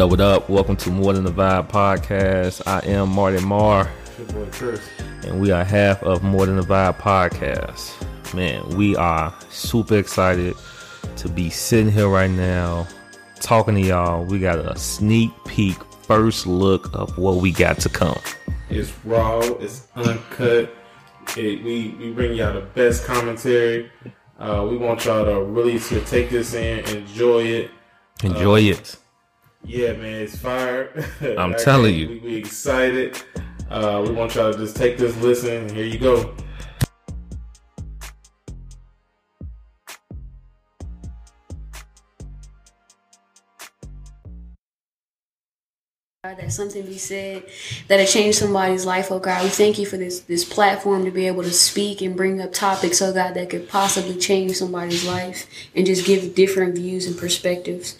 up, what up? Welcome to More Than the Vibe podcast. I am Marty Marr, boy Chris. and we are half of More Than the Vibe podcast. Man, we are super excited to be sitting here right now talking to y'all. We got a sneak peek, first look of what we got to come. It's raw, it's uncut. It, we, we bring y'all the best commentary. Uh, we want y'all to really to take this in, enjoy it. Enjoy it. Yeah, man, it's fire. I'm telling you. We, we excited. Uh, we want y'all to just take this listen. Here you go. That something be said that'll change somebody's life, oh God. We thank you for this this platform to be able to speak and bring up topics, oh God, that could possibly change somebody's life and just give different views and perspectives.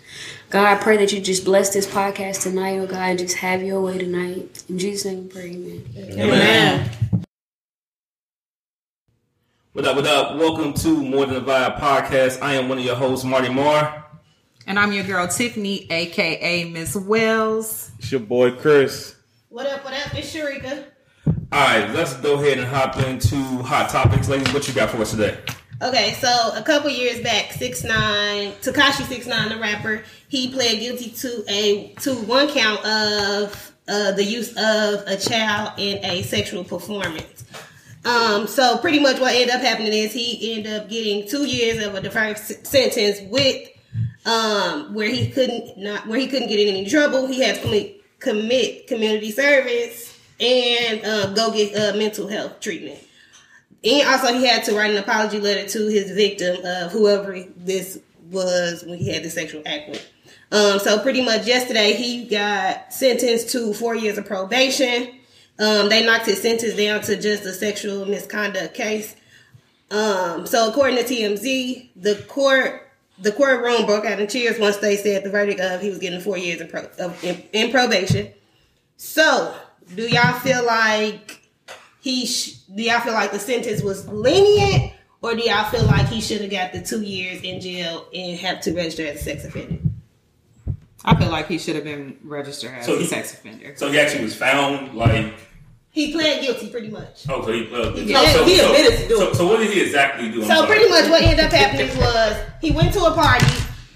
God, I pray that you just bless this podcast tonight, oh God, and just have your way tonight. In Jesus' name we pray, amen. Amen. What up, what up? Welcome to More Than a Vibe podcast. I am one of your hosts, Marty Marr. And I'm your girl Tiffany, aka Miss Wells. It's your boy Chris. What up, what up? It's Sharika. All right, let's go ahead and hop into hot topics, ladies. What you got for us today? Okay, so a couple years back, six nine Tekashi six nine, the rapper, he pled guilty to a to one count of uh, the use of a child in a sexual performance. Um, so pretty much what ended up happening is he ended up getting two years of a deferred s- sentence with um where he couldn't not where he couldn't get in any trouble. He had to commit, commit community service and uh, go get uh, mental health treatment. And also, he had to write an apology letter to his victim of whoever this was when he had the sexual act with. Um, so pretty much yesterday, he got sentenced to four years of probation. Um, they knocked his sentence down to just a sexual misconduct case. Um, so according to TMZ, the court the courtroom broke out in cheers once they said the verdict of he was getting four years of, in, in probation. So, do y'all feel like he sh- do y'all feel like the sentence was lenient or do y'all feel like he should have got the two years in jail and have to register as a sex offender I feel like he should have been registered as So a he- sex offender. So he actually was found, like, he pled guilty pretty much oh, so he, uh, He so, did- so, he so, admitted to doing so, so what did he exactly do? I'm so sorry. pretty much what ended up happening was he went to a party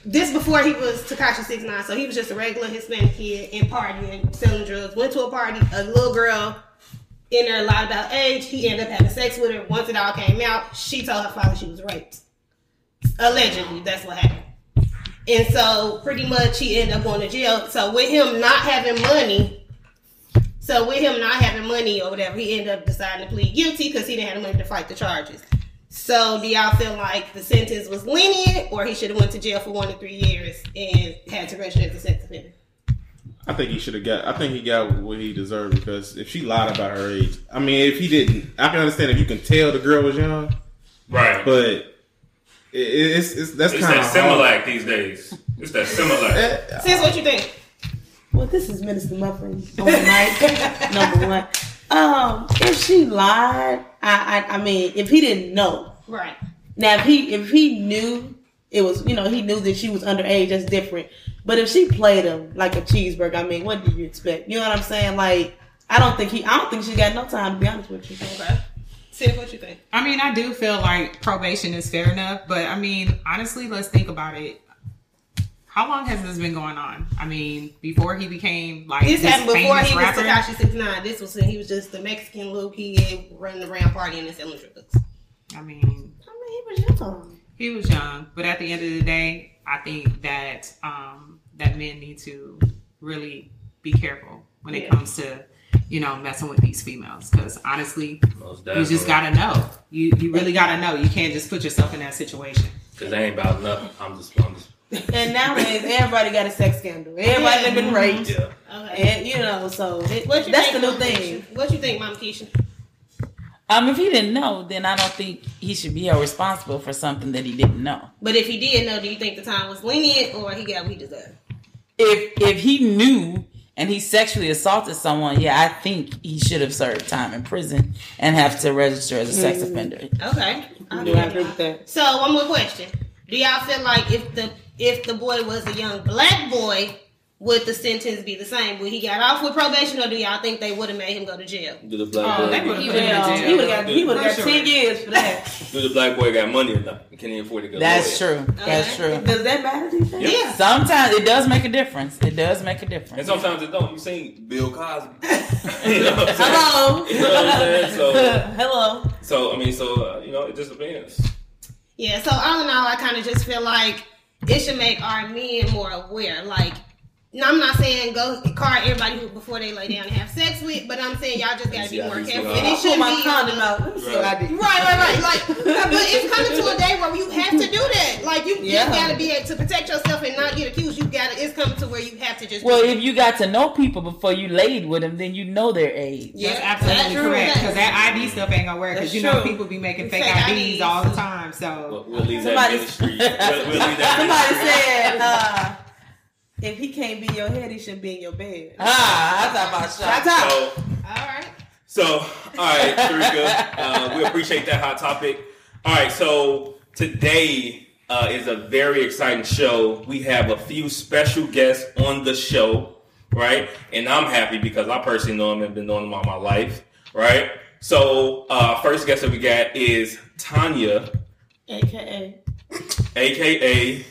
this before he was Tekashi Six Nine, so he was just a regular Hispanic kid and partying, selling drugs. Went to a party, a little girl in there lied about age. He ended up having sex with her. Once it all came out, she told her father she was raped. Allegedly, that's what happened. And so pretty much he ended up going to jail. So with him not having money, so with him not having money or whatever, he ended up deciding to plead guilty because he didn't have the money to fight the charges. So do y'all feel like the sentence was lenient or he should have went to jail for one to three years and had to register as a sex offender? I think he should have got. I think he got what he deserved because if she lied about her age, I mean, if he didn't, I can understand if you can tell the girl was young, Right. but it, it's, it's that's it's kind that of Similac these days. It's that Similac. Sis, what you think? Well, this is Minister Muffin on the mic, number one. Um, if she lied, I, I, I mean, if he didn't know. Right. Now, if he, if he knew it was, you know, he knew that she was underage, that's different. But if she played him like a cheeseburger, I mean, what do you expect? You know what I'm saying? Like, I don't think he, I don't think she got no time to be honest with you. Okay. Sis, what you think? I mean, I do feel like probation is fair enough, but I mean, honestly, let's think about it. How long has this been going on? I mean, before he became like This this, happened before famous he was. Tekashi Six Nine. This was when he was just the Mexican little kid running around partying and selling drugs. I mean, I mean, he was young. he was young, but at the end of the day, I think that um, that men need to really be careful when it Yeah. comes to you know messing with these females. Because honestly, you just gotta know. You you really gotta know. You can't just put yourself in that situation. Because they ain't about nothing. I'm just, I'm just, And nowadays, everybody got a sex scandal. Everybody done been raped. yeah. Okay. And, you know, so it, you that's think, the new Mama thing. Keisha? What you think, Mom Keisha? Um, if he didn't know, then I don't think he should be held responsible for something that he didn't know. But if he did know, do you think the time was lenient or he got what he deserved? If if he knew and he sexually assaulted someone, yeah, I think he should have served time in prison and have to register as a sex mm-hmm. offender. Okay. Do I agree with that? So one more question: Do y'all feel like if the if the boy was a young black boy, would the sentence be the same? Would he got off with probation, or do y'all think they would have made him go to jail? Do the black Oh, boy they get- would've He put him in would've- jail. He would have got, he would have got sure. 10 years for that. do the black boy got money or not? Can he afford to get a That's lawyer? true. That's true. Does that matter to you? think? Yeah. Sometimes it does make a difference. It does make a difference. And sometimes it don't. You seen Bill Cosby. you know what I'm? Hello. You know what I'm? So, Hello. so I mean, so uh, you know, it just depends. Yeah, so all in all, I kind of just feel like it should make our men more aware. Like, no, I'm not saying go card everybody who before they lay down and have sex with, but I'm saying y'all just gotta be Yeah, more careful. And it shouldn't my be condom out. Let me see what I did. Right, right, right. Like, but it's coming to a day where you have to do that. Like, you, Yeah. you gotta be able to protect yourself and not get accused. You gotta. It's coming to where you have to just. Well, if you got to know people before you laid with them, then you know their age. Yeah, That's absolutely that's true. correct. Because that ID stuff ain't gonna work. Because That's you know people be making fake, Fake IDs IDs. all the time. So But we'll leave Somebody- that ministry. We'll, we'll leave that Somebody said, uh, if he can't be in your head, he shouldn't be in your bed. Ah, I thought about Shout shot. out. So, all right. So, all right, Sharika, uh, we appreciate that hot topic. All right, so today uh, is a very exciting show. We have a few special guests on the show, right? And I'm happy because I personally know them and been knowing them all my life, right? So, uh, first guest that we got is Tanya, AKA aka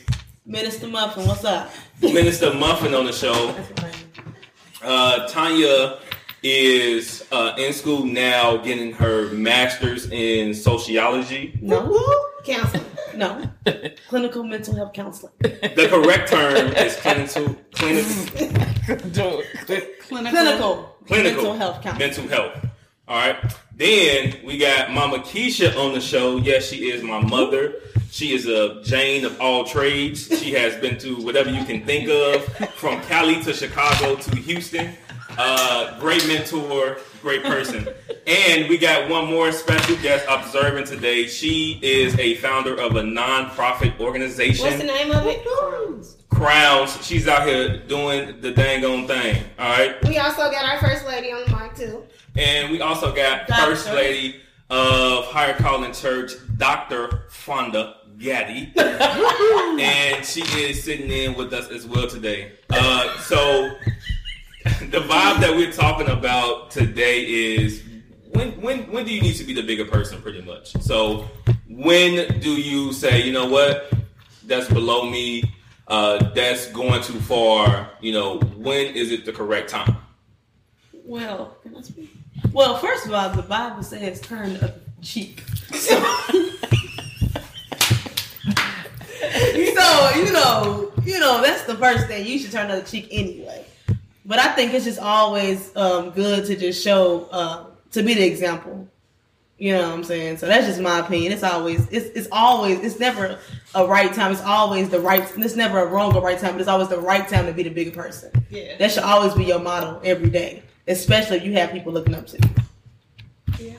Minister Muffin. What's up? Minister Muffin, on the show. That's what I mean. Uh, Tanya is uh, in school now, getting her master's in sociology. No. Counseling. No. Clinical mental health counseling. The correct term is clinical, clinical, clinical. Clinical. clinical Mental health counseling. mental health. All right. Then we got Mama Keisha on the show. Yes, she is my mother. She is a Jane of all trades. She has been to whatever you can think of, from Cali to Chicago to Houston. Uh, great mentor, great person. And we got one more special guest observing today. She is a founder of a nonprofit organization. What's the name of it? Crowns. Crowns. She's out here doing the dang on thing. All right. We also got our first lady on the mic too. And we also got Doctor. First Lady of Higher Calling Church, Dr. Fonda Gaddy. and she is sitting in with us as well today. Uh, so the vibe that we're talking about today is when when when do you need to be the bigger person pretty much? So when do you say, you know what, that's below me, uh, that's going too far, you know, when is it the correct time? Well, can I speak? Well, first of all, the Bible says turn the other cheek. So, so you know, you know, that's the first thing. You should turn the other cheek anyway. But I think it's just always um, good to just show, uh, to be the example. You know what I'm saying? So that's just my opinion. It's always, it's, it's always, it's never a right time. It's always the right. It's never a wrong or right time, but it's always the right time to be the bigger person. Yeah. That should always be your model every day, especially if you have people looking up to you.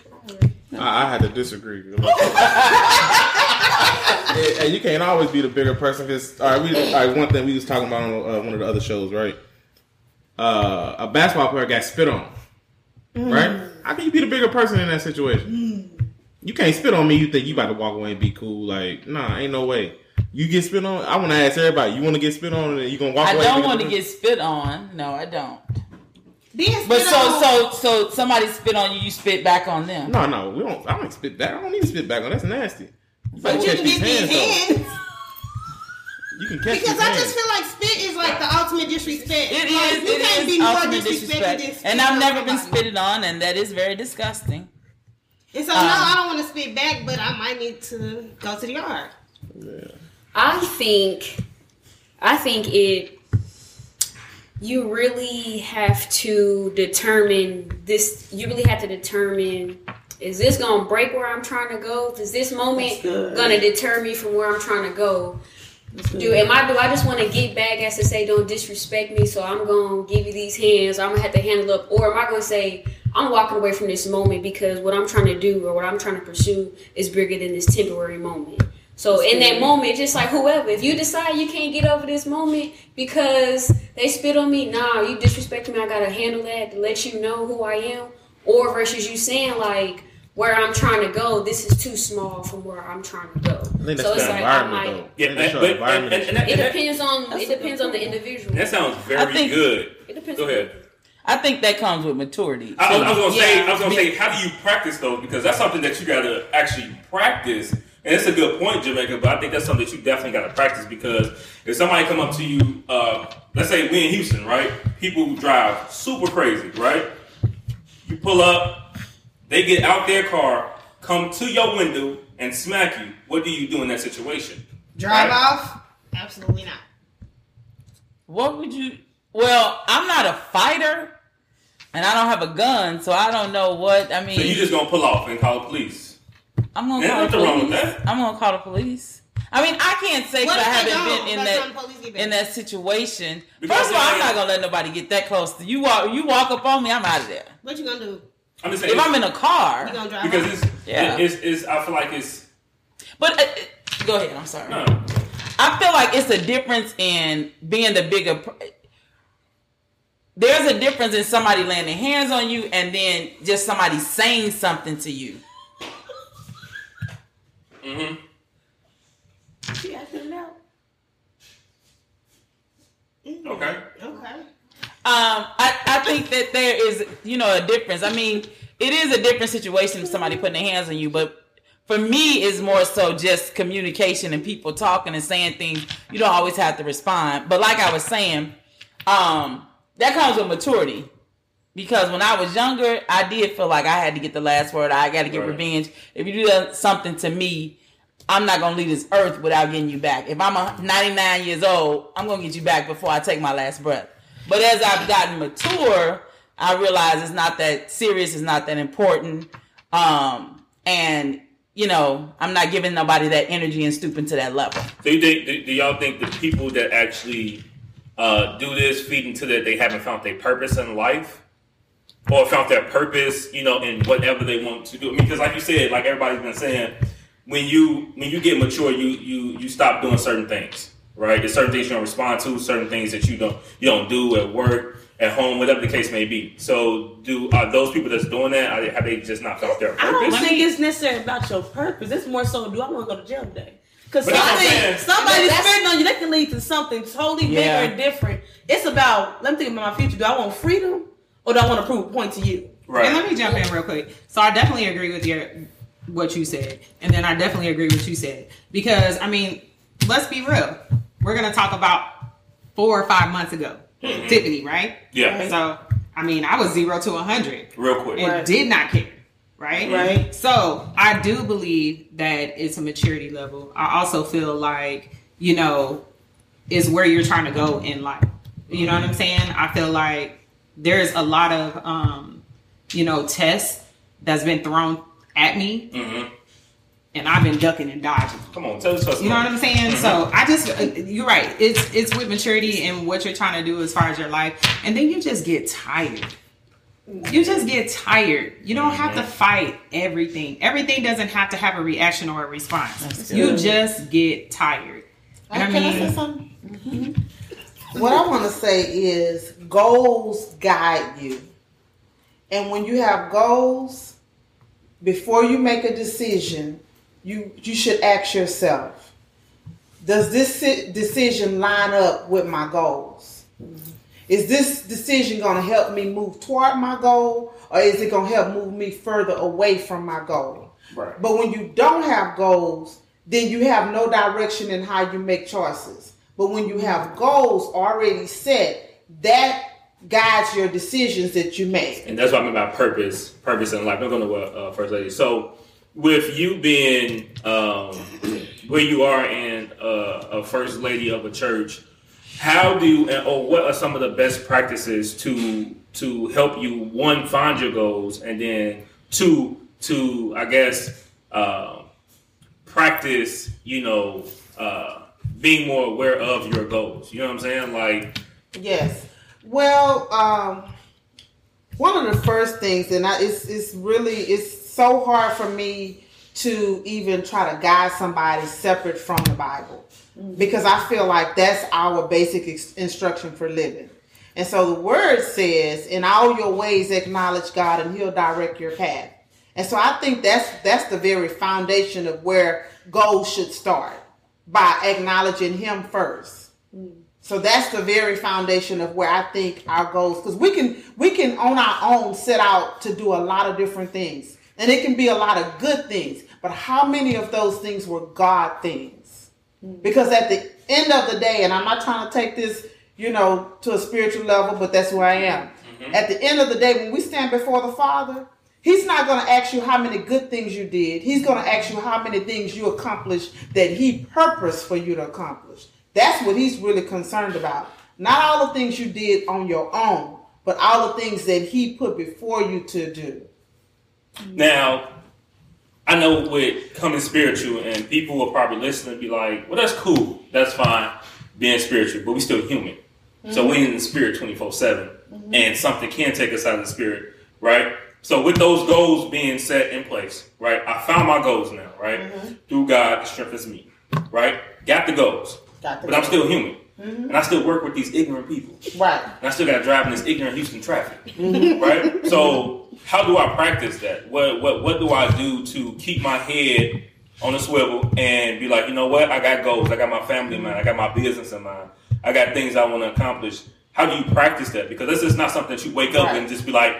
I, I had to disagree. and, and you can't always be the bigger person because all right, we all right, one thing we was talking about on uh, one of the other shows, right? Uh, a basketball player got spit on, right? How can you be the bigger person in that situation? You can't spit on me. You think you about to walk away and be cool? Like, nah, ain't no way. You get spit on. I want to ask everybody. You want to get spit on, and you gonna walk I away? I don't want to get spit on. No, I don't. Being But so on- so so somebody spit on you, you spit back on them. No, no, we don't. I don't spit back. I don't need to spit back on. That's nasty. But you can these get these hands, hands. You can catch it. Because I hands. just feel like spit is like the ultimate disrespect. It like, is. You it can't is be more disrespected disrespect. than spit And I've never been spitted on, and that is very disgusting. And so Um, no, I don't want to spit back, but I might need to go to the yard. Yeah. I think, I think it. You really have to determine this. You really have to determine: is this gonna break where I'm trying to go? Is this moment gonna deter me from where I'm trying to go? Do am I? Do I just want to get back as to say, don't disrespect me? So I'm gonna give you these hands. I'm gonna have to handle up, or am I gonna say, I'm walking away from this moment because what I'm trying to do or what I'm trying to pursue is bigger than this temporary moment. So in that moment, just like whoever, if you decide you can't get over this moment because they spit on me, nah, you disrespect me, I gotta handle that to let you know who I am. Or versus you saying like, where I'm trying to go, this is too small from where I'm trying to go. I think that's so it's the like I environment, might. though. Yeah, I that's but, your and, environment. and, and, It depends on it depends on the individual. that sounds very think- good. It depends. Go ahead. I think that comes with maturity. I, I was gonna say, I was gonna say, how do you practice those? Because that's something that you gotta actually practice. And it's a good point, Jamaica, but I think that's something that you definitely gotta practice because if somebody come up to you, uh, let's say we in Houston, right? People who drive super crazy, right? You pull up, they get out their car, come to your window and smack you. What do you do in that situation? Drive Right? off? Absolutely not. What would you? Well, I'm not a fighter, and I don't have a gun, so I don't know what. I mean, So you just gonna pull off and call the police? I'm gonna call the nothing wrong with police. that. I'm gonna call the police. I mean, I can't say What because I haven't been in that time the police get back? in that situation. Because First of all, I'm not gonna let nobody get that close to you. Walk, you walk up on me, I'm out of there. What you gonna do? I'm just saying If I'm in a car, You gonna drive because off? it's, Yeah. it's, it's I feel like it's but uh, go ahead. I'm sorry. no. I feel like it's a difference in being the bigger. pr- There's a difference in somebody laying their hands on you and then just somebody saying something to you. Mm-hmm. Okay. Okay. Um, I, I think that there is, you know, a difference. I mean, it is a different situation if somebody putting their hands on you, but for me, it's more so just communication and people talking and saying things. You don't always have to respond. But like I was saying, um, that comes with maturity. Because when I was younger, I did feel like I had to get the last word. I got to get Right. revenge. If you do something to me, I'm not gonna leave this earth without getting you back. If I'm a 99 years old, I'm gonna get you back before I take my last breath. But as I've gotten mature, I realize it's not that serious. It's not that important. Um, and you know, I'm not giving nobody that energy and stooping to that level. Do you think? Do, do y'all think the people that actually uh, do this feed into that they haven't found their purpose in life, or found their purpose, you know, in whatever they want to do? Because like you said, like everybody's been saying, when you when you get mature, you you you stop doing certain things, right? There's certain things you don't respond to, certain things that you don't you don't do at work, at home, whatever the case may be. So, do are those people that's doing that? Are they, have they just not found their purpose? I don't think it's necessarily about your purpose. It's more so, do I want to go to jail today? Because But that's what I'm something, somebody's spitting on you, that can lead to something totally Yeah. bigger and different. It's about, let me think about my future. Do I want freedom or do I want to prove a point to you? Right. And let me jump in real quick. So I definitely agree with your what you said, and then I definitely agree with what you said because I mean, let's be real. We're gonna talk about four or five months ago, Tiffany, right? Yeah. So I mean, I was zero to a hundred Real quick. and Right. did not care, right? Right. So I do believe that it's a maturity level. I also feel like you know is where you're trying to go in life. You know what I'm saying? I feel like there's a lot of um, you know tests that's been thrown at me, Mhm. And I've been ducking and dodging. Come on, tell us. You know what I'm saying? Mm-hmm. So I just, uh, you're right. It's it's with maturity and what you're trying to do as far as your life, and then you just get tired. You just get tired. You don't have to mm-hmm. fight everything. Everything doesn't have to have a reaction or a response. You just get tired. And I Can I say mean, something? Mm-hmm. What I want to say is goals guide you. And when you have goals, before you make a decision, you you should ask yourself, does this decision line up with my goals? Is this decision going to help me move toward my goal or is it going to help move me further away from my goal? Right. But when you don't have goals, then you have no direction in how you make choices. But when you have goals already set, that guides your decisions that you make. and that's what I mean by purpose, purpose in life. I'm going to uh, first lady. So, with you being um, where you are and uh, a first lady of a church, how do you, or what are some of the best practices to to help you one find your goals and then two to I guess uh, practice you know uh, being more aware of your goals. You know what I'm saying? Like Yes. Well, um, one of the first things, and I, it's it's really it's so hard for me to even try to guide somebody separate from the Bible mm-hmm. because I feel like that's our basic ex- instruction for living. And so the word says, "In all your ways acknowledge God, and He'll direct your path." And so I think that's that's the very foundation of where goals should start by acknowledging him first. Mm-hmm. So that's the very foundation of where I think our goals because we can we can on our own set out to do a lot of different things. And it can be a lot of good things, but how many of those things were God things? Mm. Because at the end of the day, and I'm not trying to take this, you know, to a spiritual level, but that's where I am. Mm-hmm. At the end of the day, when we stand before the Father, He's not going to ask you how many good things you did. He's going to ask you how many things you accomplished that He purposed for you to accomplish. That's what He's really concerned about. Not all the things you did on your own, but all the things that He put before you to do. Now, I know with coming spiritual, and people will probably listen and be like, "Well, that's cool, that's fine, being spiritual, but we still human, so we in the spirit twenty four seven, mm-hmm. and something can take us out of the spirit, right?" So with those goals being set in place, right? I found my goals now, right? Mm-hmm. Through God, the strengthens me, right? Got the goals, Got the but I'm still human, mm-hmm. and I still work with these ignorant people. Right. And I still got driving this ignorant Houston traffic, right? So how do I practice that? What what what do I do to keep my head on a swivel and be like, you know what? I got goals. I got my family in mind. I got my business in mind. I got things I want to accomplish. How do you practice that? Because this is not something that you wake up Right. and just be like,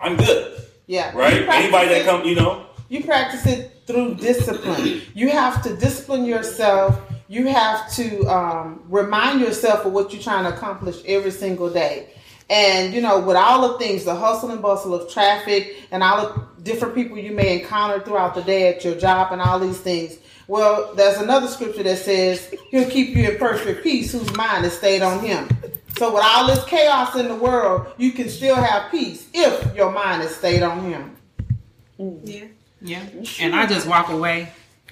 I'm good, Yeah. right? Anybody that come, you know, You practice it through discipline. You have to discipline yourself. You have to um, remind yourself of what you're trying to accomplish every single day. And you know, with all the things, the hustle and bustle of traffic, and all the different people you may encounter throughout the day at your job, and all these things. Well, there's another scripture that says He'll keep you in perfect peace, whose mind is stayed on Him. So, with all this chaos in the world, you can still have peace if your mind is stayed on Him. Yeah. Yeah. And I just walk away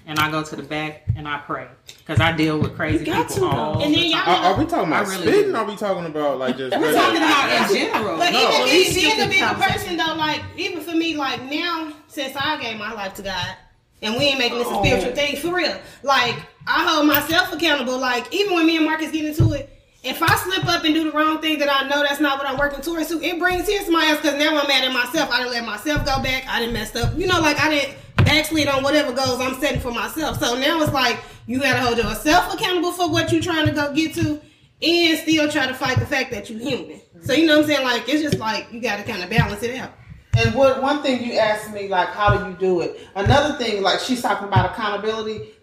and I go to the back and I pray because I deal with crazy You got people to, all though. And then y'all time. Are, are we talking about I really spitting? do. Or are we talking about like just? We're talking about in general. But No. even Well, being, he's being a bigger person though, like even for me, like now since I gave my life to God, and we ain't making this a Oh. spiritual thing for real. Like I hold myself accountable. Like even when me and Marcus get into it, if I slip up and do the wrong thing that I know that's not what I'm working towards, so it brings tears to my eyes because now I'm mad at myself. I didn't let myself go back. I didn't mess up. You know, like I didn't backslid on whatever goals I'm setting for myself. So now it's like you gotta hold yourself accountable for what you're trying to go get to, and still try to fight the fact that you're human. So you know what I'm saying? Like it's just like you gotta kind of balance it out. And what one thing you asked me, like, how do you do it? Another thing, like she's talking about accountability.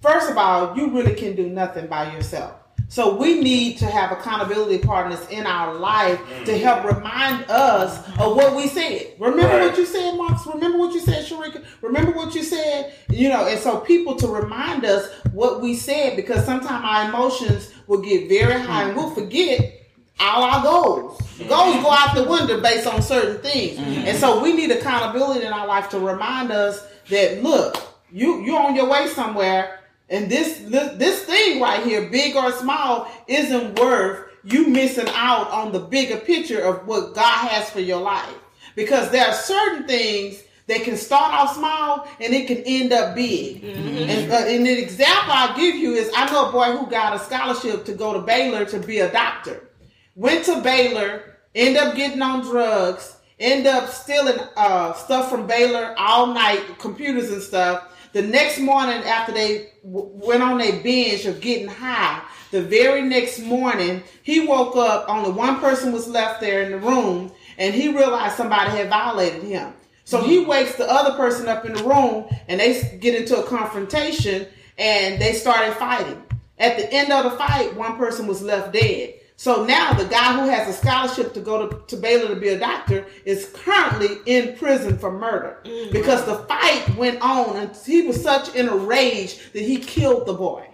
First of all, you really can do nothing by yourself. So we need to have accountability partners in our life to mm. help remind us of what we said. Remember Right. what you said, Marks? Remember what you said, Sharika? Remember what you said? You know, and so people to remind us what we said because sometimes our emotions will get very high and we'll forget all our goals. Mm-hmm. Goals go out the window based on certain things. Mm-hmm. And so we need accountability in our life to remind us that look, you you're on your way somewhere and this this, this thing right here, big or small, isn't worth you missing out on the bigger picture of what God has for your life. Because there are certain things that can start off small and it can end up big. And, uh, and the example I give you is I know a boy who got a scholarship to go to Baylor to be a doctor went to Baylor, end up getting on drugs, end up stealing uh, stuff from Baylor all night, computers and stuff. The next morning, after they w- went on their binge of getting high, the very next morning, he woke up. Only one person was left there in the room, and he realized somebody had violated him. So he mm-hmm. wakes the other person up in the room, and they get into a confrontation, and they started fighting. At the end of the fight, one person was left dead. So now the guy who has a scholarship to go to, to Baylor to be a doctor is currently in prison for murder mm. because the fight went on and he was such in a rage that he killed the boy.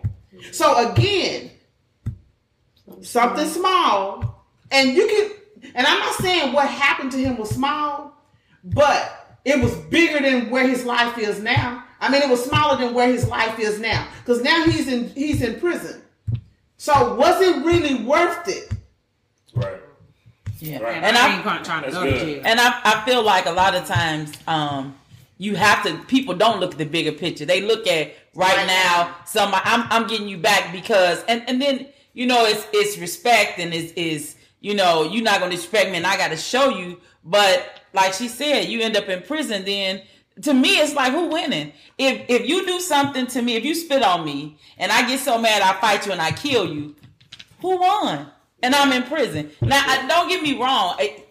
So again, something small, and you can, and I'm not saying what happened to him was small, but it was bigger than where his life is now. I mean, it was smaller than where his life is now because now he's in he's in prison. So was it really worth it? right? Yeah. Right. And, And I I ain't trying to That's go to jail. and I, I feel like a lot of times um you have to people don't look at the bigger picture they look at right, Right now somebody I'm, I'm getting you back because and and then you know it's it's respect and is is you know you're not going to respect me and i got to show you but like she said, you end up in prison. Then to me, it's like who winning? If if you do something to me, if you spit on me, and I get so mad, I fight you and I kill you, who won? And I'm in prison. Now, I, don't get me wrong. I-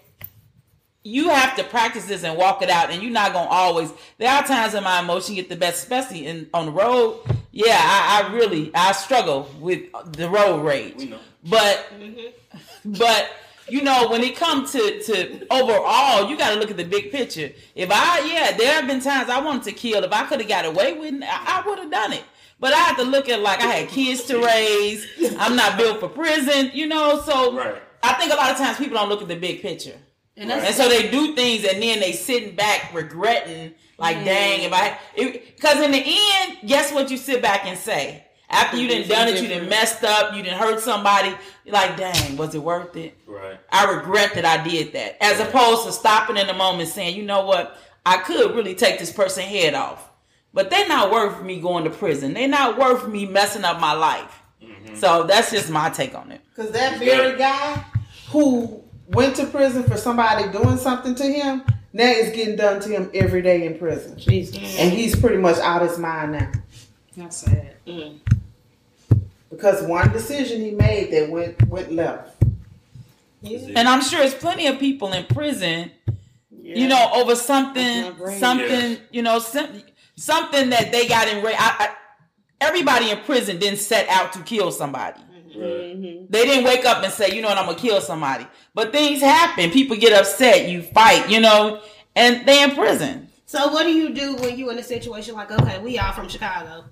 you have to practice this and walk it out, and you're not gonna always. There are times when my emotion get the best, especially in on the road. Yeah, I, I really I struggle with the road rage. We know. But mm-hmm. but you know when it comes to to overall, you got to look at the big picture. If I yeah, there have been times I wanted to kill. If I could have got away with it, I, I would have done it. But I had to look at like I had kids to raise. I'm not built for prison, you know. So Right. I think a lot of times people don't look at the big picture. And that's And so they do things, and then they sitting back regretting, like, dang, if I, because in the end, guess what? You sit back and say after you done done it, you done messed up, you done hurt somebody. You're like, dang, was it worth it? Right. I regret that I did that, as opposed to stopping in the moment saying, you know what, I could really take this person head off, but they're not worth me going to prison. They're not worth me messing up my life. So that's just my take on it. Because that very guy who went to prison for somebody doing something to him, now it's getting done to him every day in prison. Jesus. And he's pretty much out of his mind now. That's sad. Because one decision he made that went went left. And I'm sure there's plenty of people in prison, you know, over something, That's my brain. something, Yeah. you know, some, something that they got in. ra- I, I, everybody in prison didn't set out to kill somebody. Mm-hmm. Right. Mm-hmm. They didn't wake up and say, you know what, I'm gonna kill somebody. But things happen. People get upset. You fight, you know, and they in prison. So what do you do when you in a situation like okay, we all from Chicago,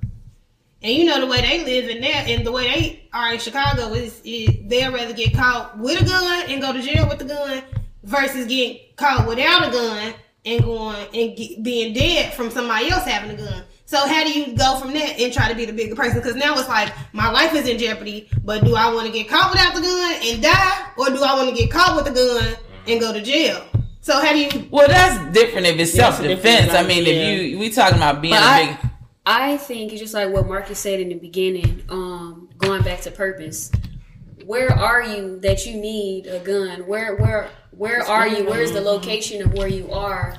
and you know the way they live in there, and the way they are in Chicago is, is they'd rather get caught with a gun and go to jail with the gun versus getting caught without a gun and going and get, being dead from somebody else having a gun. So how do you go from that and try to be the bigger person? Because now it's like my life is in jeopardy, but do I want to get caught without the gun and die, or do I want to get caught with the gun and go to jail? So how do you? Well, that's different if it's Yeah, self defense. different I mean, idea. if you we talking about being But a I- big. I think it's just like what Marcus said in the beginning, um, going back to purpose. Where are you that you need a gun? Where where where are you? Where's the location of where you are?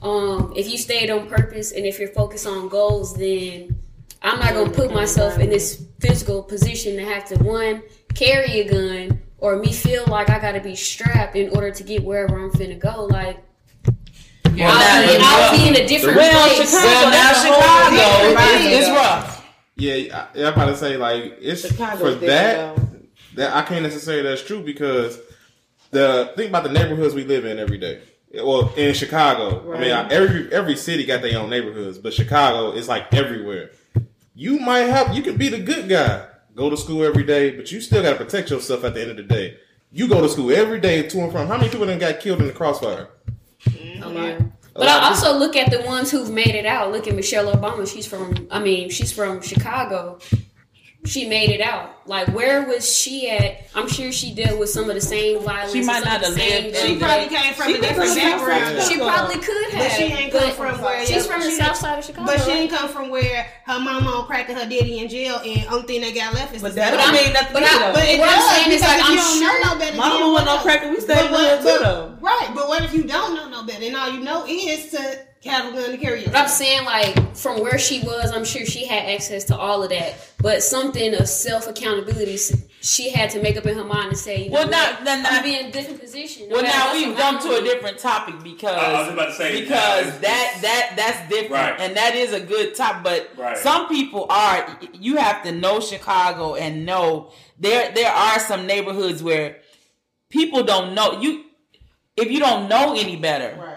Um, if you stayed on purpose and if you're focused on goals, then I'm not gonna put myself in this physical position to have to one carry a gun or me feel like I gotta be strapped in order to get wherever I'm finna go. Like Well, I'll, be, I'll be in a different well, place. Chicago, well, now that's a whole Chicago, different is, is rough. Yeah, I, I'm about to say like it's Chicago's for that. though. That I can't necessarily that's true because the think about the neighborhoods we live in every day. Well, in Chicago, I mean, Right. every every city got their own neighborhoods, but Chicago is like everywhere. You might have you could be the good guy, go to school every day, but you still got to protect yourself at the end of the day. You go to school every day to and from. How many people then got killed in the crossfire? A lot. A But I uh, also look at the ones who've made it out. Look at Michelle Obama. She's from, I mean, she's from Chicago. She made it out. Like, where was she at? I'm sure she dealt with some of the same violence. She might some of not the have same lived She She probably came from She a different from background. South She probably could have. But she ain't come from where She's from the she- south side of Chicago. But she didn't come from where her mama on crack and her daddy in jail, and only thing they got left is But the that don't I'm- mean nothing but to I- me, though. But it What I'm does, saying is, because like, if I'm you don't sure- know no better, Mama then wasn't what no else? cracker. We stayed But in what- the hood, too, though. Right, but what if you don't know no better, and all you know is to have a gun to carry yourself? But I'm saying, like, from where she was, I'm sure she had access to all of that. But something of self accountability, she had to make up in her mind and say, you know Well, what? now- then I'm now- be in a different position. no Well, now we've somebody jumped to a different topic because I was about to say, because now that that that's different Right. and that is a good topic. But Right. some people are you have to know Chicago and know there there are some neighborhoods where people don't know you. If you don't know any better, Right.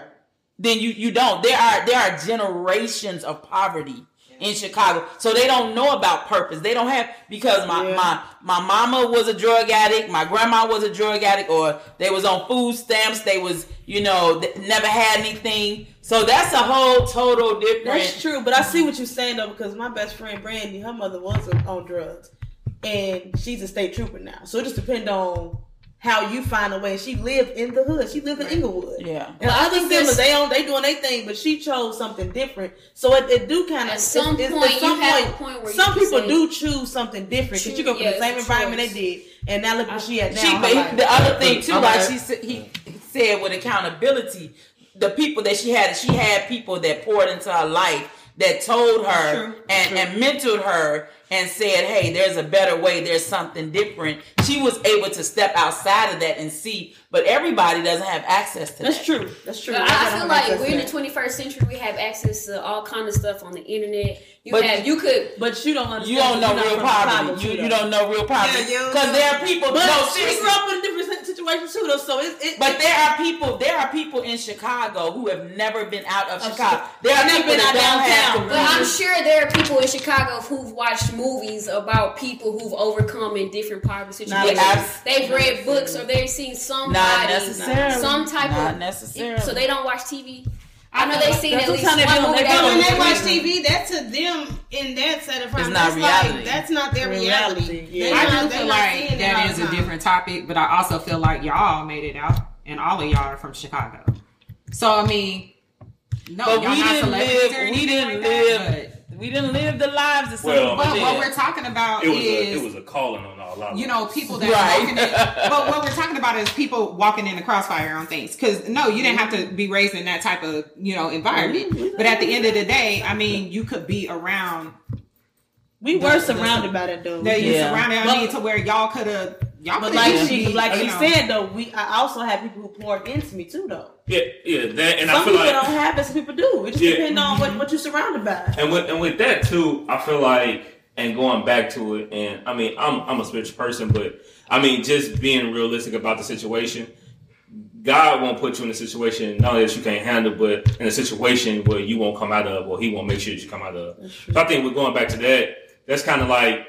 Then you you don't. There are there are generations of poverty in Chicago, so they don't know about purpose. They don't have because my Yeah. my my mama was a drug addict, my grandma was a drug addict, or they was on food stamps. They was you know never had anything. So that's a whole total different. That's true, but I see what you're saying though, because my best friend Brandy, her mother was on drugs, and she's a state trooper now. So it just depends on how you find a way. She lived in the hood. She lived in Englewood. Yeah. And Well, I other think siblings, that's- they on they doing their thing, but she chose something different. So it, it do kind of At some point, you have a point where some people say- do choose something different because you go from Yeah, the same environment choice. they did, and now look where she at now. She, but the other thing too, like she said, he said with accountability, the people that she had, she had people that poured into her life that told her True, and, and mentored her and said, "Hey, there's a better way. There's something different." She was able to step outside of that and see, but everybody doesn't have access to that. That's that. true. That's true. But I, I feel like we're in the 21st century. We have access to all kind of stuff on the internet. You But- have, you could. But you don't understand. You don't know real from Chicago, poverty. You, you don't know real poverty Yeah, you because there are people. But no, she grew up in a different situation too, though. So it, it But there are people. There are people in Chicago who have never been out of Of Chicago. Chi- There are Never people been that out don't have downtown. But I'm sure there are people in Chicago who've watched movies about people who've overcome in different poverty Not situations. abs- they've read books or they've seen Not somebody, necessarily. some type Not of. necessarily. So they don't watch TV. I know they've seen That's at least time they do. movie. That But when they watch. TV, that's to them in that set of It's not that's reality. Like, that's not their Reality, reality. yeah. I not- do they're feel like seeing it all that is a different topic, but I also feel like y'all made it out, and all of y'all are from Chicago. So I mean, no, But y'all we not didn't live. We didn't like that, live. We didn't live the lives that some Well, people But, but what we're talking about It was a, is it was a calling on a lot of you know, people that Right. walking in, but what we're talking about is people walking in the crossfire on things. Because no, you didn't have to be raised in that type of you know environment. Mm-hmm. But at the end of the day, I mean, you could be around we were surrounded by that though. that you Yeah. surrounded. I But- mean, to where y'all could have y'all But like have she, like she said though, we I also have people who poured into me too though. Yeah, yeah, that, and I Some feel people like don't have it, some people do. It just Yeah. depends on what, what you're surrounded by. And with and with that too, I feel like and going back to it, and I mean, I'm I'm a spiritual person, but I mean, just being realistic about the situation. God won't put you in a situation not only that you can't handle, but in a situation where you won't come out of, or He won't make sure that you come out of. So I think we're going back to that. That's kind of like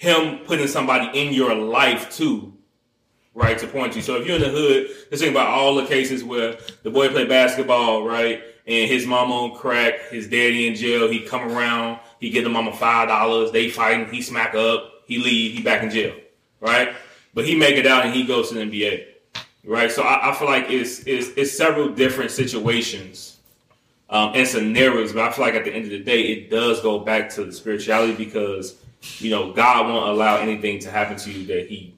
Him putting somebody in your life too, right, to point you. So if you're in the hood, just think about all the cases where the boy played basketball, right, and his mama on crack, his daddy in jail. He come around, he give the mama five dollars. They fighting, he smack up, he leave, he back in jail, right? But he make it out and he goes to the NBA, right? So I, I feel like it's, it's it's several different situations um, and scenarios, but I feel like at the end of the day, it does go back to the spirituality because you know God won't allow anything to happen to you that He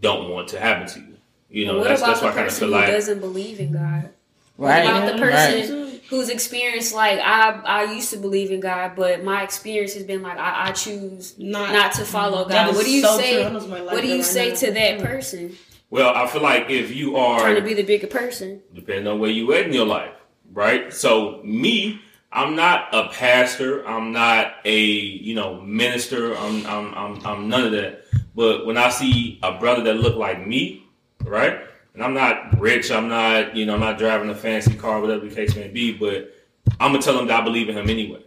don't want to happen to you. You know, what that's about that's why I kind of person feel like doesn't believe in God? right. What about the right. person who's experienced like I I used to believe in God, but my experience has been like I, I choose Not- not, to follow God. What do you so say? true. I know somebody like what do you right say now. to that hmm. person Well, I feel like if you are trying to be the bigger person? depending on where you at in your life, right? So me, I'm not a pastor. I'm not a you know minister. I'm I'm I'm, I'm none of that. But when I see a brother that look like me, right? And I'm not rich. I'm not you know I'm not driving a fancy car, whatever the case may be. But I'm gonna tell him that I believe in him anyway,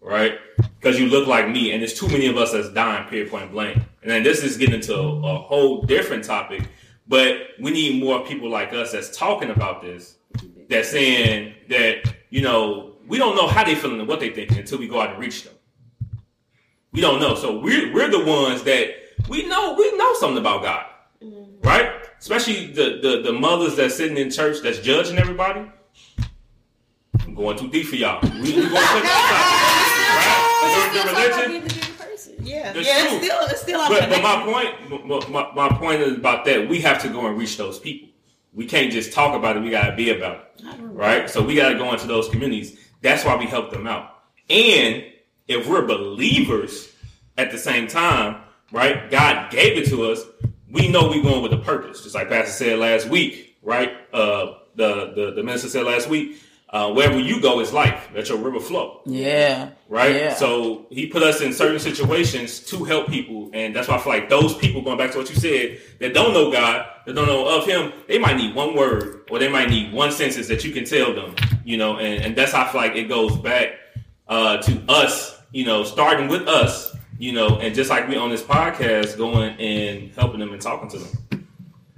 right? Because you look like me, and there's too many of us that's dying, period, point blank. And then this is getting into a, a whole different topic. But we need more people like us that's talking about this, that's saying that, you know, we don't know how they're feeling and what they thinking until we go out and reach them. We don't know. So we're, we're the ones that we know, we know something about God, right? Especially the, the, the mothers that's sitting in church that's judging everybody. I'm going too deep for y'all. We, we going to put that But right? The- the you're religion, about being the bigger person. Yeah. That's Yeah, true. it's still it's still but, but my point, my, my, my point is about that. We have to go and reach those people. We can't just talk about it. We got to be about it, right? So we got to go into those communities. That's why we help them out. And if we're believers at the same time, right? God gave it to us. We know we're going with a purpose, just like Pastor said last week, right? Uh, the, the the minister said last week. Uh, wherever you go is life. Let your river flow Yeah. right? Yeah. So he put us in certain situations to help people, and that's why I feel like those people, going back to what you said, that don't know God, that don't know of Him, they might need one word or they might need one sentence that you can tell them, you know, and, and that's how I feel like it goes back uh, to us, you know, starting with us, you know, and just like we on this podcast, going and helping them and talking to them.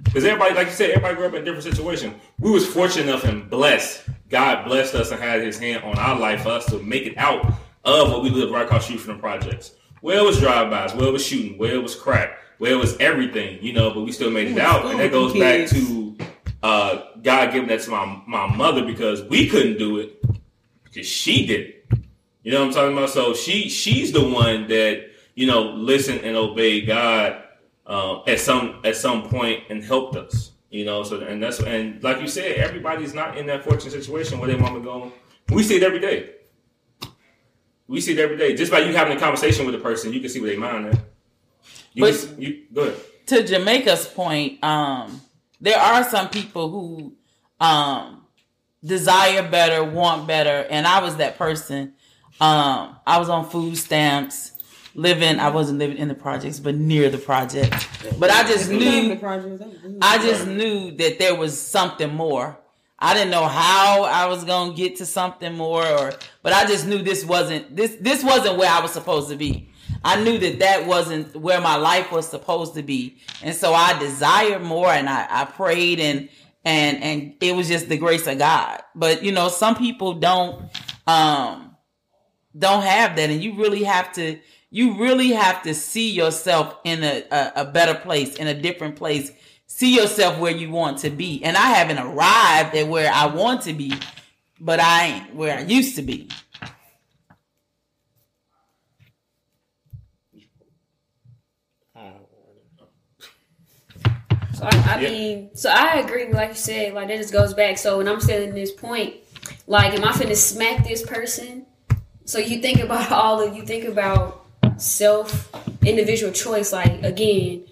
Because everybody, like you said, everybody grew up in a different situation. We was fortunate enough and blessed. God blessed us and had His hand on our life for us to make it out of what we lived right across the street from the projects. Where it was drive-bys, where it was shooting, where it was crack, where it was everything, you know. But we still made it out, and that goes back to uh, God giving that to my my mother because we couldn't do it because she did it. You know what I'm talking about? So she she's the one that you know listened and obeyed God uh, at some at some point and helped us. You know, so and that's and like you said, everybody's not in that fortunate situation where their mama go. We see it every day. We see it every day. Just by you having a conversation with a person, you can see where they mind at. You, But- can, you go ahead. to Jamaica's point, um, there are some people who um, desire better, want better, and I was that person. Um, I was on food stamps, living. I wasn't living in the projects, but near the projects. But I just knew, I just knew that there was something more. I didn't know how I was gonna get to something more, or but I just knew this wasn't this this wasn't where I was supposed to be. I knew that that wasn't where my life was supposed to be, and so I desired more, and I, I prayed, and and and it was just the grace of God. But you know, some people don't um don't have that, and you really have to you really have to see yourself in a, a, a better place, in a different place. See yourself where you want to be. And I haven't arrived at where I want to be, but I ain't where I used to be. So I, I Yeah. mean, so I agree. Like you said, like that just goes back. So when I'm saying this point, like, am I finna smack this person? So you think about all of you think about self, individual choice. Like again,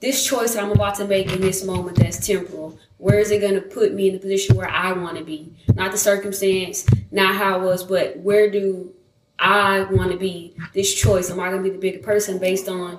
this choice that I'm about to make in this moment that's temporal. Where is it gonna put me in the position where I want to be? Not the circumstance, not how it was, but where do I want to be? This choice. Am I gonna be the bigger person based on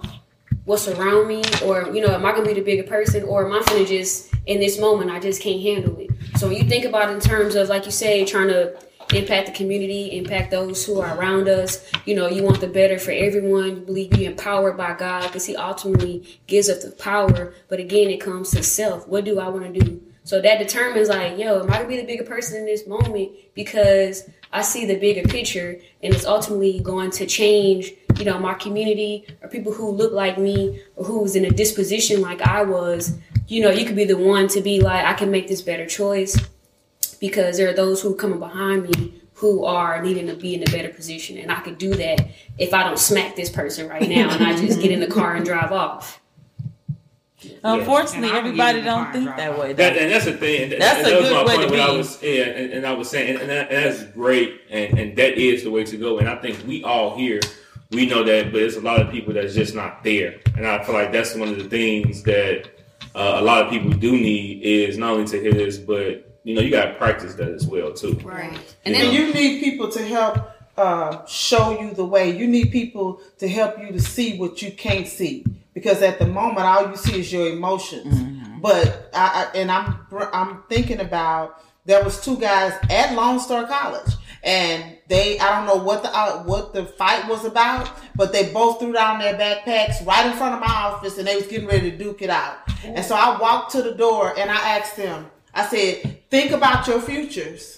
what's around me or you know am i gonna be the bigger person or am i gonna just in this moment i just can't handle it so when you think about it in terms of like you say trying to impact the community impact those who are around us. You know you want the better for everyone. You believe you're empowered by god because he ultimately gives us the power. But again it comes to self. What do i want to do? So that determines like yo am i gonna be the bigger person in this moment? Because i see the bigger picture and it's ultimately going to change you know my community or people who look like me or who's in a disposition like i was. You know you could be the one to be like i can make this better choice because there are those who are coming behind me who are needing to be in a better position and i could do that if i don't smack this person right now and i just get in the car and drive off Unfortunately, And I would everybody get in the car don't think that way. That, and that's the thing. And, That's and a that was good my way point to when I be. was yeah, and, and I was saying, and, and, that, and that's great, and, and that is the way to go. And I think we all here, we know that, but there's a lot of people that's just not there. And I feel like that's one of the things that uh, a lot of people do need is not only to hear this, but you know, you got to practice that as well too. right and You then know? You need people to help uh, show you the way. You need people to help you to see what you can't see. Because at the moment, all you see is your emotions. But I, I and I'm I'm thinking about there was two guys at Lone Star College, and they I don't know what the uh, what the fight was about, but they both threw down their backpacks right in front of my office, and they was getting ready to duke it out. And so I walked to the door and I asked them. I said, "Think about your futures."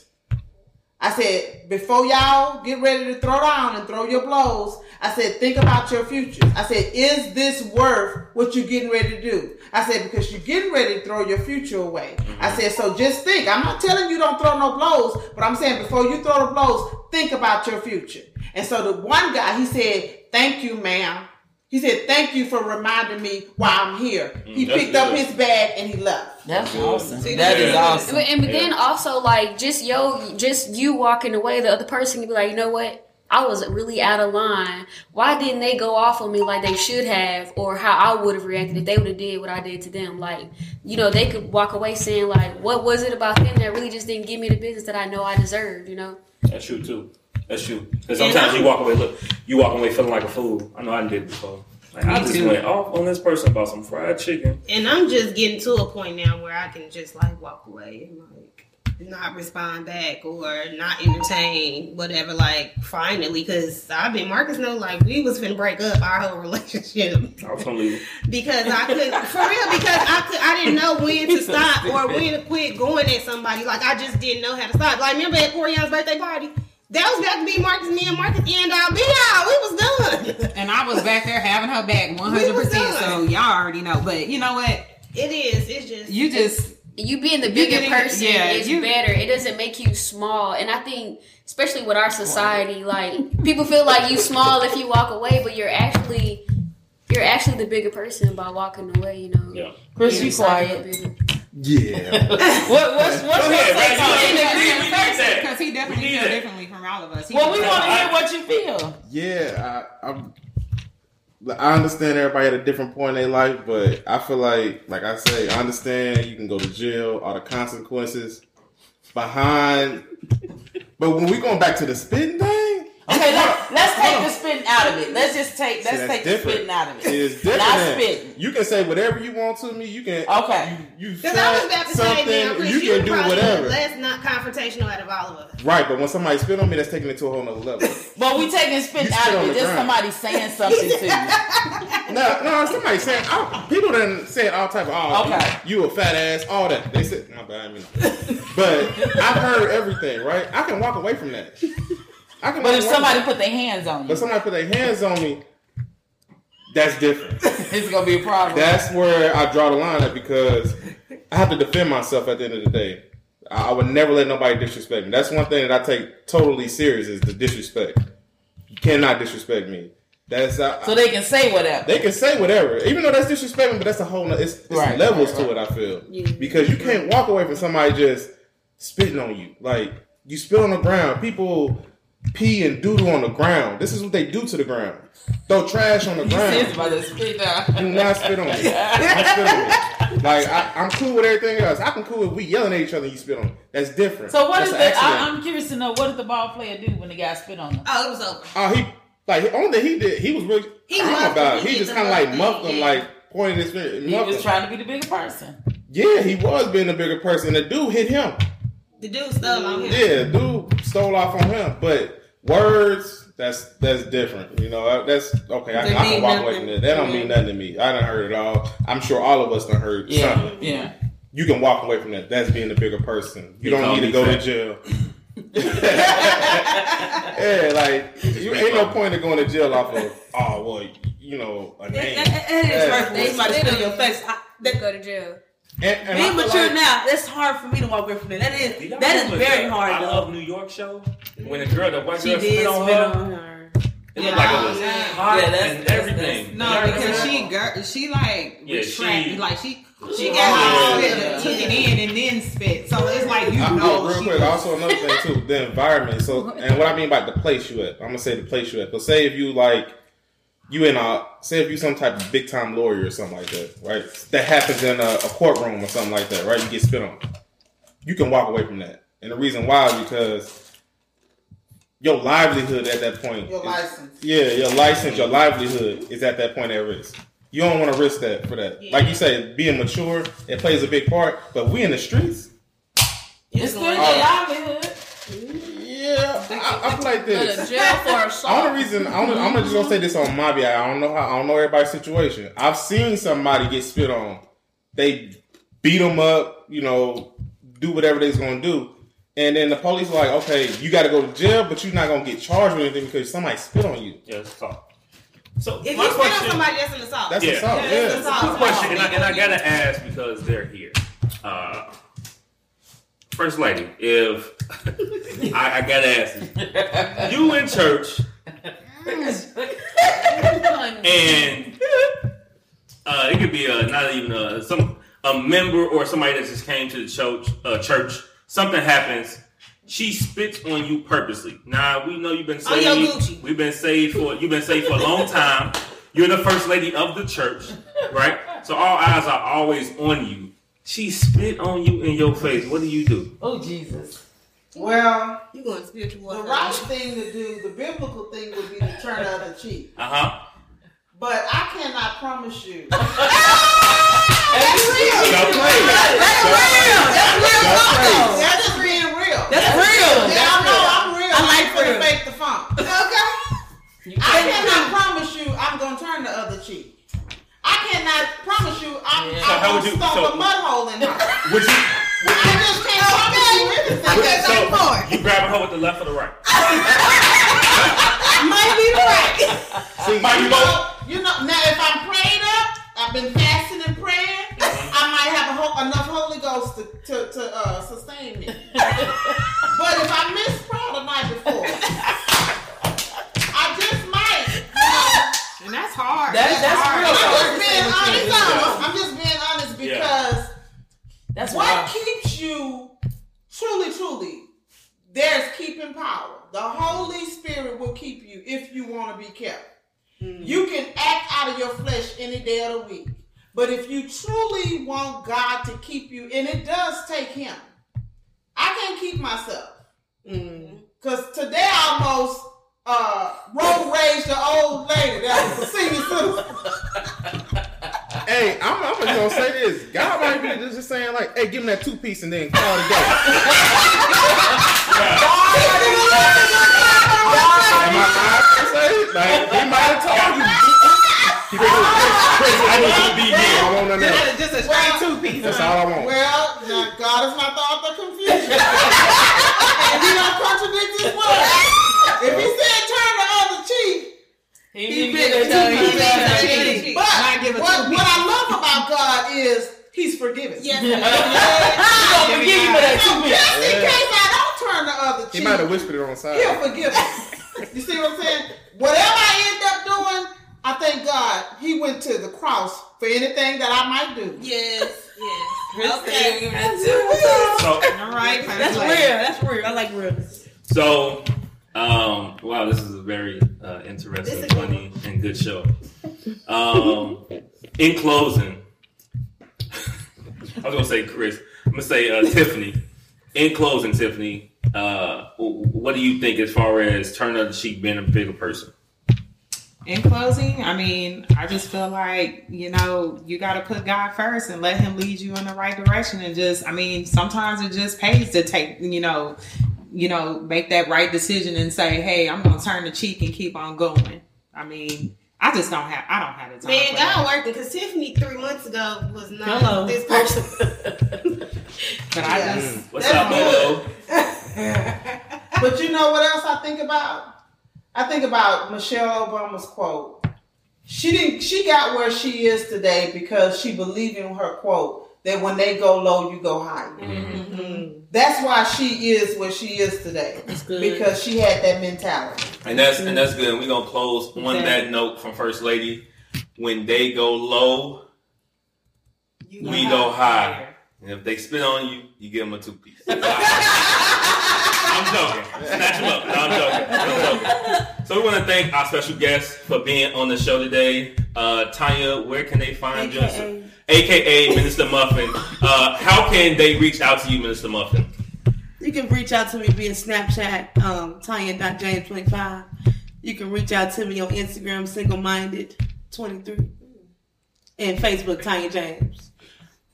I said, before y'all get ready to throw down and throw your blows, I said, think about your futures. I said, is this worth what you're getting ready to do? I said, because you're getting ready to throw your future away. I mm-hmm. said, so just think. I'm not telling you don't throw no blows, but I'm saying before you throw the blows, think about your future. And so the one guy, he said, thank you, ma'am. He said, thank you for reminding me why I'm here. He mm, that's picked up his bag and he left. That's awesome. See, That is yeah. awesome. But, and but Yeah. then also like just yo, just you walking away, the other person can be like, you know what? I was really out of line. Why didn't they go off on me like they should have, or how I would have reacted if they would have did what I did to them? Like, you know, they could walk away saying like, what was it about them that really just didn't give me the business that I know I deserved? You know? That's true too. That's true. Because sometimes you walk away, look, you walk away feeling like a fool. I know I did before. Like, I just too. went off on this person about some fried chicken. And I'm just getting to a point now where I can just like walk away and like not respond back or not entertain whatever. Like finally, because I've been Marcus know like we was finna break up our whole relationship I was gonna leave. because I could for real because I could I didn't know when to stop or when to quit going at somebody. Like I just didn't know how to stop. Like remember at Corian's birthday party. That was about to be Marcus, me and Marcus end uh, all be all. We was done. And I was back there having her back 100%. So y'all already know. But you know what? It is. It's just You just you being the bigger getting- person yeah, is you- better. It doesn't make you small. And I think, especially with our society, like people feel like you small if you walk away, but you're actually you're actually the bigger person by walking away. You know. Yeah. Chris, You're you deciding quiet. Yeah. What, what's what's Go your ahead, take man. on You it? need- we need. Because he definitely We need feel differently from all of us. He Well, we want to hear what you feel. Yeah, I, I'm. I understand everybody at a different point in their life, but I feel like, like I say, I understand you can go to jail, all the consequences behind. But when we going back to the spitting thing, Okay, let, let's take the spitting out of it. Let's just take let's that's take the different. spitting out of it. it's different. Not than- spitting. You can say whatever you want to me. You can. Okay. You Because I was said about to say, now, something. Chris, You you can do probably whatever. less not confrontational out of all of us. Right, but when somebody spit on me, that's taking it to a whole nother level. But we taking spitting You out of on it. the Just ground. somebody saying something to you. No, no, somebody saying I, people done said all type of oh Okay. you, you a fat ass, all that. They said my bad, I mean, but I've heard everything, right? I can walk away from that. I can. But walk if somebody from put their hands on it. you, but somebody put their hands on me, that's different. it's gonna be a problem. That's where I draw the line at because I have to defend myself at the end of the day. I, I would never let nobody disrespect me. That's one thing that I take totally serious is the disrespect. You cannot disrespect me. That's uh, so they can say whatever. they can say whatever, even though that's disrespecting. but that's a whole. nother- It's, it's Right, levels right, to it. I feel because you can't walk away from somebody just spitting on you. Like you spit on the ground, people pee and doodle on the ground. This is what they do to the ground. Throw trash on the He says ground. about to spit down. Do not spit on me. Spit on me. Like I, I'm cool with everything else. I can cool with we yelling at each other. and You spit on. Me. That's different. So what That's is the? I, I'm curious to know what did the ball player do when the guy spit on him? Oh, it was over. Oh, he like only thing he did, he was really. He I muffed about. He He just kind of like muffed thing, him, yeah. like pointing his finger. He was him. trying to be the bigger person. Yeah, he was being the bigger person. The dude hit him. The dude stole on him. Yeah, dude stole off on him. But words, that's that's different. You know, uh, that's okay. I, I can mean walk away from that. That don't mean nothing to me. I didn't heard it all. I'm sure all of us done heard Yeah, something. yeah. You can walk away from that. That's being a bigger person. You He don't need to me go to jail. yeah, like you ain't no point in going to jail off of oh well, you know, a name. It, it, it is Yeah. hard for somebody to your face. I, They that, go to jail. And, and being mature like- now, that's hard for me to walk away from that. That Do is y'all that is very the hard I though. Love New York show when the girl, the white She girl, spit spit on her. on her. It looked like it was Yeah. hot Yeah, that's- and that's- everything. No, Y'all because remember she that? gir- she like Yeah, she- like she she Oh, got hot yeah. spit, took it in, and then spit. So it's like you I, know real she quick, was- also another thing too, the environment. So, and what I mean by the place you at, I'm gonna say the place you at. But say if you like, you in a, say if you some type of big time lawyer or something like that, right? That happens in a, a courtroom or something like that, right? You get spit on. You can walk away from that, and the reason why is because your livelihood at that point, Your is- license. yeah, your license, your livelihood is at that point at risk. You don't want to risk that for that. Like you say, being mature, it plays a big part. But we in the streets. It's still your livelihood. Yeah, I, I feel like Go to this. jail for assault. The Only reason I'm, I'm just gonna say this on my behalf. I don't know how. I don't know everybody's situation. I've seen somebody get spit on. They beat them up. You know, do whatever they's gonna do, and then the police are like, okay, you got to go to jail, but you're not gonna get charged with anything because somebody spit on you. Yeah, it's tough. So If my you spit on question, somebody, that's an assault. That's Yeah. assault. Yeah, Yeah. that's assault. Quick question, and I, and I gotta ask because they're here. Uh, First lady, if I, I gotta ask you, you in church and uh, it could be a, not even a, some a member or somebody that just came to the church. Uh, church, something happens. She spits on you purposely. Now we know you've been saved. We've been saved for you've been saved for a long time. You're the first lady of the church, right? So all eyes are always on you. She spit on you in your face. What do you do? Oh Jesus. Well, You going spiritual the warfare. right thing to do, the biblical thing would be to turn out the other cheek. Uh huh. But I cannot promise you. Don't play. That's just being real. That's real. Yeah, I know I'm real. I like I'm gonna fake the funk. Okay. I cannot promise you I'm gonna turn the other cheek. I cannot promise you I'm, Yeah. So how I'm would gonna you- stomp so- a mud hole in her. Would you? I just can't promise you anything. Okay, So go for it. you grabbing her with the left or the right? Might be right. See, Might be You know, you know, now if I'm prayed up, I've been fasting and praying, I might have a ho- enough Holy Ghost to, to, to uh, sustain me. but if I missed prayer the night before, I just might. You know, and that's hard. That- that's real hard. real That's what keeps you truly, truly. There's keeping power. The Holy Spirit will keep you if you want to be kept. Mm. You can act out of your flesh any day of the week. But if you truly want God to keep you, and it does take Him, I can't keep myself. Hmm. Because mm-hmm. today I almost uh, road rage the old lady that was a senior citizen. Hey, I'm, I'm just gonna say this. God might be just saying like, "Hey, give him that two piece and then call it a day." Am I lying? Like, he might have told you. He said, Chris, I need you to be here. I want nothing else. Just a straight two piece. That's all I want. Well, God is not the author of confusion. and he don't contradict his word. If he said turn the other cheek, He, he didn't bit the it. He pieces. didn't. But Might what, what I love about God is he's forgiving. Yes. He gonna forgive you for that two piece. just in case I don't turn the other He might have whispered it on the side. he'll forgive me. You see what I'm saying? Whatever I end up doing, I thank God he went to the cross for anything that I might do. Yes. Yes. Okay. Okay. So, All right. That's real. That's real. I like real. so, um, wow, this is a very uh, interesting, funny, and good show. Um, in closing, I was gonna say Chris. I'm gonna say uh, Tiffany. In closing, Tiffany, uh, what do you think as far as turning the cheek, being a bigger person? In closing, I mean, I just feel like, you know, you got to put God first and let Him lead you in the right direction. And just, I mean, sometimes it just pays to take, you know, you know, make that right decision and say, hey, I'm going to turn the cheek and keep on going. I mean, I just don't have, I don't have the time. Man, for God that. working because Tiffany three months ago was not Hello. this person. But I just, What's up, good. Molo? But you know what else I think about? I think about Michelle Obama's quote. She didn't. She got where she is today because she believed in her quote that when they go low, you go high. Mm-hmm. Mm-hmm. That's why she is where she is today. good. Because she had that mentality. And that's and that's mm-hmm. good. We're gonna close on Okay. that note from First Lady. When they go low, we go high. And if they spit on you, you give them a two piece. I'm joking. Snatch them up. No, I'm joking. I'm joking. So we want to thank our special guest for being on the show today. Uh, Tanya, where can they find you? AKA. AKA Minister Muffin. Uh, how can they reach out to you, Minister Muffin? You can reach out to me via Snapchat, um, Tanya.James25. You can reach out to me on Instagram, single minded 23. And Facebook, Tanya James.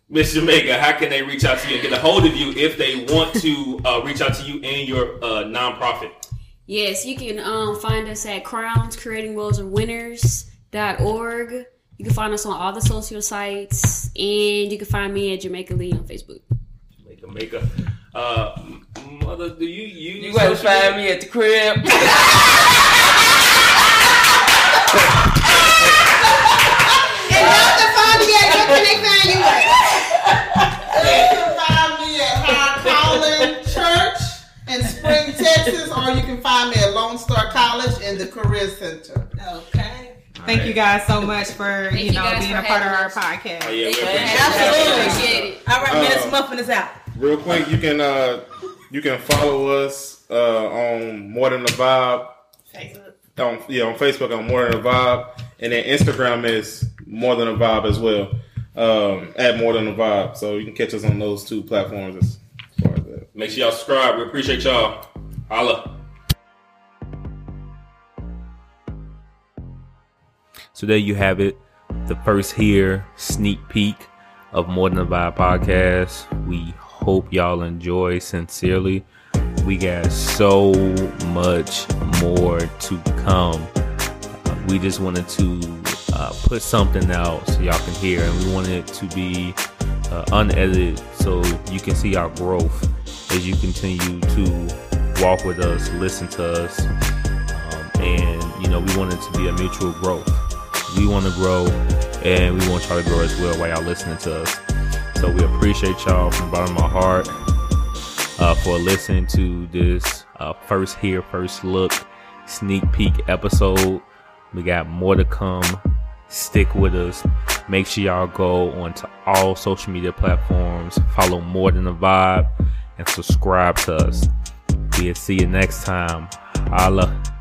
Miss Jamaica, how can they reach out to you and get a hold of you if they want to uh, reach out to you and your uh, nonprofit? Yes, you can um, find us at crowns creating worlds of winners.org. You can find us on all the social sites, and you can find me at Jamaica Lee on Facebook. Jamaica, Jamaica. Uh, mother, do you use? You gotta find me at the crib. And y'all can find me at where can they find you at? You can find me at High Calling Church in Spring, Texas, or you can find me at Lone Star College in the Career Center. Okay. thank you guys so much for, Thank you you know, guys being a part of our podcast. Oh, yeah, we appreciate it. Absolutely. Appreciate it. All right, Uh, Minister Muffin is out. Real quick, you can uh you can follow us uh on More Than a Vibe Facebook. on yeah on Facebook on More Than a Vibe, and then Instagram is More Than a Vibe as well. Um, at More Than a Vibe, so you can catch us on those two platforms as far as that. Make sure y'all subscribe. We appreciate y'all. Holla. So there you have it. The first here sneak peek of More Than a Vibe podcast. We hope y'all enjoy sincerely. We got so much more to come. Uh, we just wanted to uh, put something out so y'all can hear, and we want it to be uh, unedited so you can see our growth as you continue to walk with us, listen to us, um, and you know we want it to be a mutual growth. We want to grow, and we want y'all to grow as well while y'all listening to us. So we appreciate y'all from the bottom of my heart uh, for listening to this uh, first here, first look, sneak peek episode. We got more to come. Stick with us. Make sure y'all go onto all social media platforms, follow More Than a Vibe, and subscribe to us. We'll see you next time. Holla.